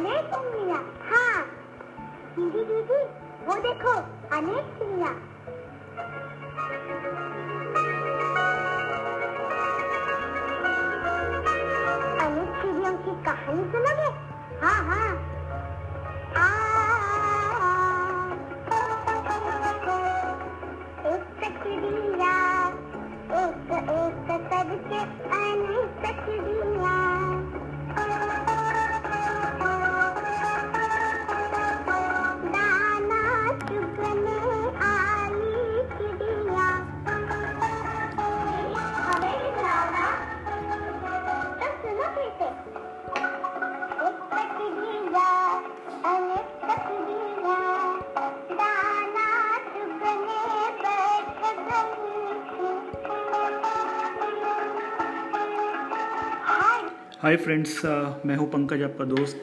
अनेक उंगलियाँ हाँ। दीदी दीदी, वो देखो अनेक चिड़िया अनेक चिड़ियों की कहानी सुनोगे? हाँ हाँ। एक एक एक अनेक चिड़िया हाय फ्रेंड्स मैं हूँ पंकज आपका दोस्त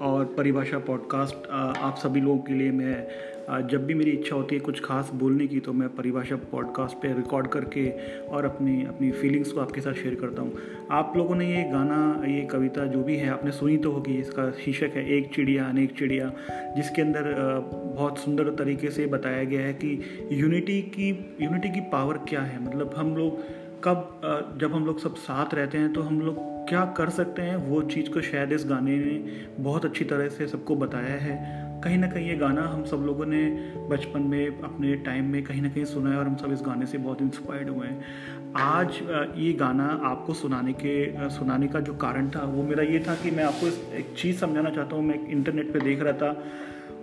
और परिभाषा पॉडकास्ट uh, आप सभी लोगों के लिए मैं uh, जब भी मेरी इच्छा होती है कुछ खास बोलने की तो मैं परिभाषा पॉडकास्ट पे रिकॉर्ड करके और अपनी अपनी फीलिंग्स को आपके साथ शेयर करता हूँ। आप लोगों ने ये गाना ये कविता जो भी है आपने सुनी तो होगी इसका शीर्षक है एक चिड़िया अनेक चिड़िया जिसके अंदर uh, बहुत सुंदर तरीके से बताया गया है कि यूनिटी की यूनिटी की पावर क्या है। मतलब हम लोग कब जब हम लोग सब साथ रहते हैं तो हम लोग क्या कर सकते हैं, वो चीज़ को शायद इस गाने ने बहुत अच्छी तरह से सबको बताया है। कहीं ना कहीं ये गाना हम सब लोगों ने बचपन में, अपने टाइम में कहीं ना कहीं सुना है और हम सब इस गाने से बहुत इंस्पायर्ड हुए हैं। आज ये गाना आपको सुनाने के सुनाने का जो कारण था, वो मेरा ये था कि मैं आपको एक चीज़ समझाना चाहता हूँ। मैं इंटरनेट पे देख रहा था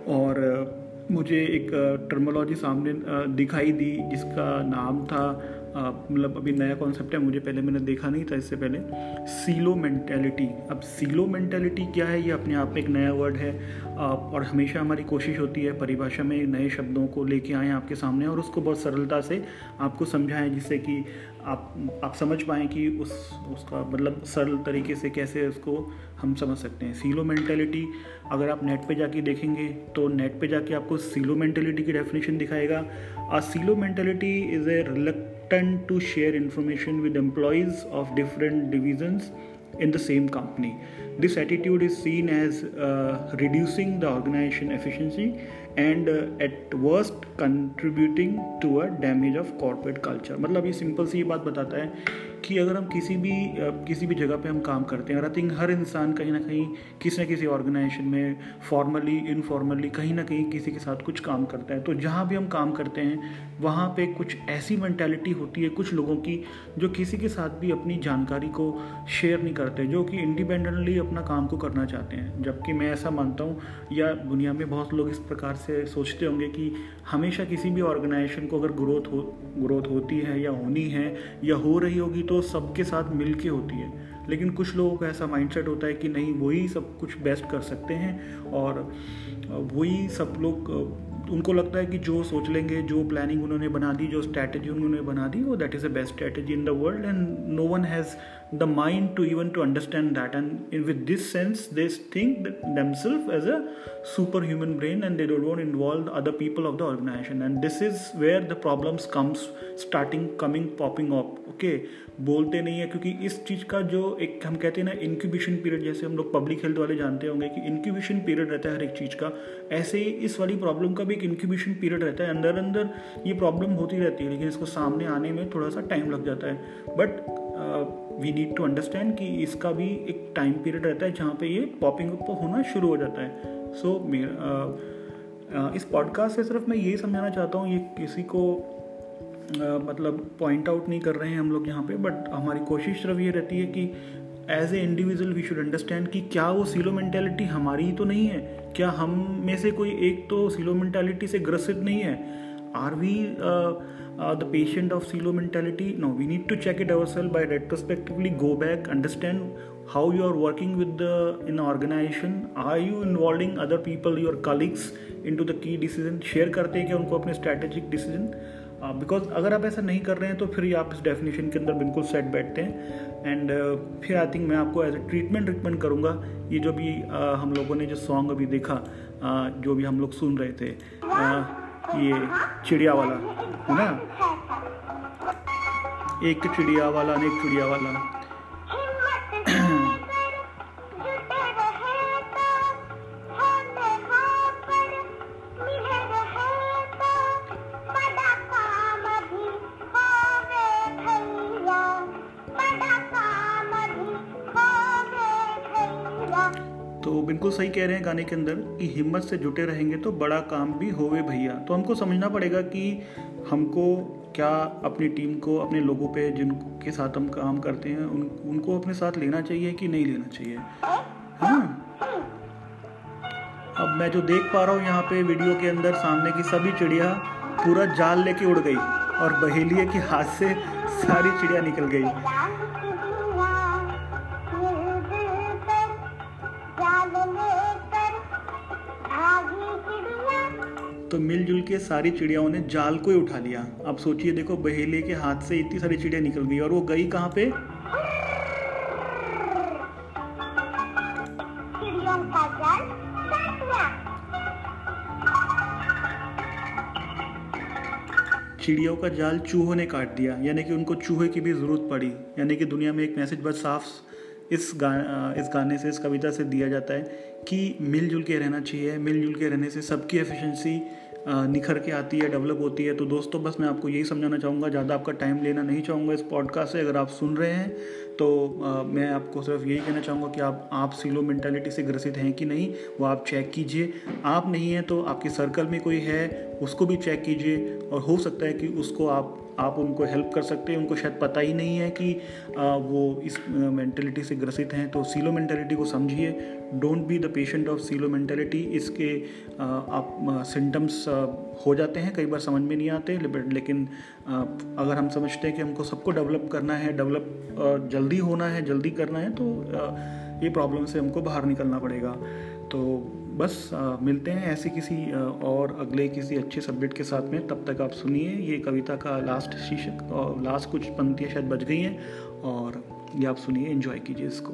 और मुझे एक टर्मोलॉजी सामने दिखाई दी जिसका नाम था मतलब अभी नया कॉन्सेप्ट है, मुझे पहले मैंने देखा नहीं था इससे पहले। सीलो मेंटेलिटी अब सीलो मेंटेलिटी क्या है? ये अपने आप में एक नया वर्ड है। और हमेशा हमारी कोशिश होती है परिभाषा में नए शब्दों को लेके आएँ आपके सामने और उसको बहुत सरलता से आपको समझाएँ, जिससे कि आप आप समझ पाएँ कि उस, उसका मतलब सरल तरीके से कैसे उसको हम समझ सकते हैं। सीलो मेंटेलिटी अगर आप नेट पे जाके देखेंगे तो नेट पे जाके आपको सीलो मेंटेलिटी की डेफिनेशन दिखाएगा। Silo mentality is a reluctant to share information with employees of different divisions in the same company. This attitude is seen as uh, reducing the organization efficiency and uh, at worst contributing to a damage of corporate culture. मतलब ये simple सी ये बात बताता है कि अगर हम किसी भी किसी भी जगह पे हम काम करते हैं, और आई थिंक हर इंसान कहीं ना कहीं किसी न किसी ऑर्गेनाइजेशन में फॉर्मली इनफॉर्मली कहीं ना कहीं किसी के साथ कुछ काम करता है। तो जहाँ भी हम काम करते हैं, वहाँ पे कुछ ऐसी मैंटेलिटी होती है कुछ लोगों की जो किसी के साथ भी अपनी जानकारी को शेयर नहीं करते, जो कि इंडिपेंडेंटली अपना काम को करना चाहते हैं। जबकि मैं ऐसा मानता हूँ, या दुनिया में बहुत लोग इस प्रकार से सोचते होंगे कि हमेशा किसी भी ऑर्गेनाइजेशन को अगर ग्रोथ हो ग्रोथ होती है या होनी है या हो रही होगी तो सबके साथ मिल के होती है। लेकिन कुछ लोगों का ऐसा माइंडसेट होता है कि नहीं, वही सब कुछ बेस्ट कर सकते हैं और वही सब लोग उनको लगता है कि जो सोच लेंगे, जो प्लानिंग उन्होंने बना दी, जो स्ट्रैटेजी उन्होंने बना दी, वो that is a best strategy in the world and no one has the mind to even to understand that and in with this sense this think them self as a super human brain and they don't want involve other people of the organization and this is where the problems comes starting coming popping up okay बोलते नहीं है क्योंकि इस चीज़ का जो एक हम कहते हैं ना इंक्यूबेशन पीरियड जैसे हम लोग पब्लिक हेल्थ वाले जानते होंगे कि इंक्यूबेशन पीरियड रहता है हर एक चीज़ का, ऐसे ही इस वाली प्रॉब्लम का भी एक इंक्यूबेशन पीरियड रहता है अंदर अंदर ये प्रॉब्लम होती रहती है लेकिन इसको सामने आने में थोड़ा सा टाइम लग जाता है। But we need to understand कि इसका भी एक टाइम पीरियड रहता है जहाँ पे ये पॉपिंग अप होना शुरू हो जाता है। सो so, मेरा इस पॉडकास्ट से सिर्फ़ मैं यही समझाना चाहता हूँ ये किसी को uh, मतलब पॉइंट आउट नहीं कर रहे हैं हम लोग यहाँ पे बट हमारी कोशिश सिर्फ़ ये रहती है कि as a individual we should understand कि क्या वो सिलो मेंटेलिटी हमारी ही तो नहीं है? क्या हम में से कोई एक तो सीलो मेंटेलिटी से ग्रसित नहीं है? Are we the patient of silo mentality no we need to check it ourself by retrospectively go back understand how you are working with in organisation are you involving other people your colleagues in to the key decision share करते हैं कि उनको अपने strategic decision because uh, अगर आप ऐसा नहीं कर रहे हैं तो फिर आप इस डेफिनेशन के अंदर बिल्कुल सेट बैठते हैं। एंड uh, फिर आई थिंक मैं आपको एज ए ट्रीटमेंट रिकमेंड करूँगा ये जो भी uh, हम लोगों ने जो सॉन्ग अभी देखा uh, जो भी हम लोग सुन रहे थे uh, ये चिड़िया वाला है ना? एक चिड़िया वाला एक चिड़िया वाला बिल्कुल सही कह रहे हैं गाने के अंदर कि हिम्मत से जुटे रहेंगे तो बड़ा काम भी होवे भैया। तो हमको समझना पड़ेगा कि हमको क्या अपनी टीम को, अपने लोगों पे जिनके साथ हम काम करते हैं, उन, उनको अपने साथ लेना चाहिए कि नहीं लेना चाहिए? हाँ। अब मैं जो देख पा रहा हूँ यहाँ पे वीडियो के अंदर सामने की सभी चिड़िया पूरा जाल लेके उड़ गई और बहेलिए के हाथ से सारी चिड़िया निकल गई। तो मिलजुल के सारी चिड़ियाओं ने जाल को ही उठा लिया। अब सोचिए देखो बहेलिए के हाथ से इतनी सारी चिड़िया निकल गई और वो गई कहाँ पे? चिड़ियों का जाल चूहों ने काट दिया यानी कि उनको चूहे की भी ज़रूरत पड़ी यानी कि दुनिया में एक मैसेज बस साफ़ इस गा इस गाने से, इस कविता से दिया जाता है कि मिलजुल के रहना चाहिए, मिलजुल के रहने से सबकी एफिशिएंसी निखर के आती है डेवलप होती है। तो दोस्तों, बस मैं आपको यही समझाना चाहूँगा, ज़्यादा आपका टाइम लेना नहीं चाहूँगा इस पॉडकास्ट से। अगर आप सुन रहे हैं तो आ, मैं आपको सिर्फ़ यही कहना चाहूँगा कि आप आप सीलो मेंटालिटी से ग्रसित हैं कि नहीं वो आप चेक कीजिए। आप नहीं हैं तो आपके सर्कल में कोई है उसको भी चेक कीजिए और हो सकता है कि उसको आप आप उनको हेल्प कर सकते हैं। उनको शायद पता ही नहीं है कि आ, वो इस मेंटेलिटी से ग्रसित हैं। तो सीलो मेंटेलिटी को समझिए। Don't be the patient of silo mentality इसके आ, आप सिम्टम्स हो जाते हैं। कई बार समझ में नहीं आते लेकिन- आ, अगर हम समझते हैं कि हमको सबको डेवलप करना है डेवलप जल्दी होना है, जल्दी करना है तो ये प्रॉब्लम से हमको बाहर निकलना पड़ेगा। तो बस मिलते हैं ऐसे किसी और अगले किसी अच्छे सब्जेक्ट के साथ में। तब तक आप सुनिए, ये कविता का लास्ट शीर्षक और लास्ट कुछ पंक्तियाँ शायद बच गई हैं, और ये आप सुनिए इन्जॉय कीजिए इसको।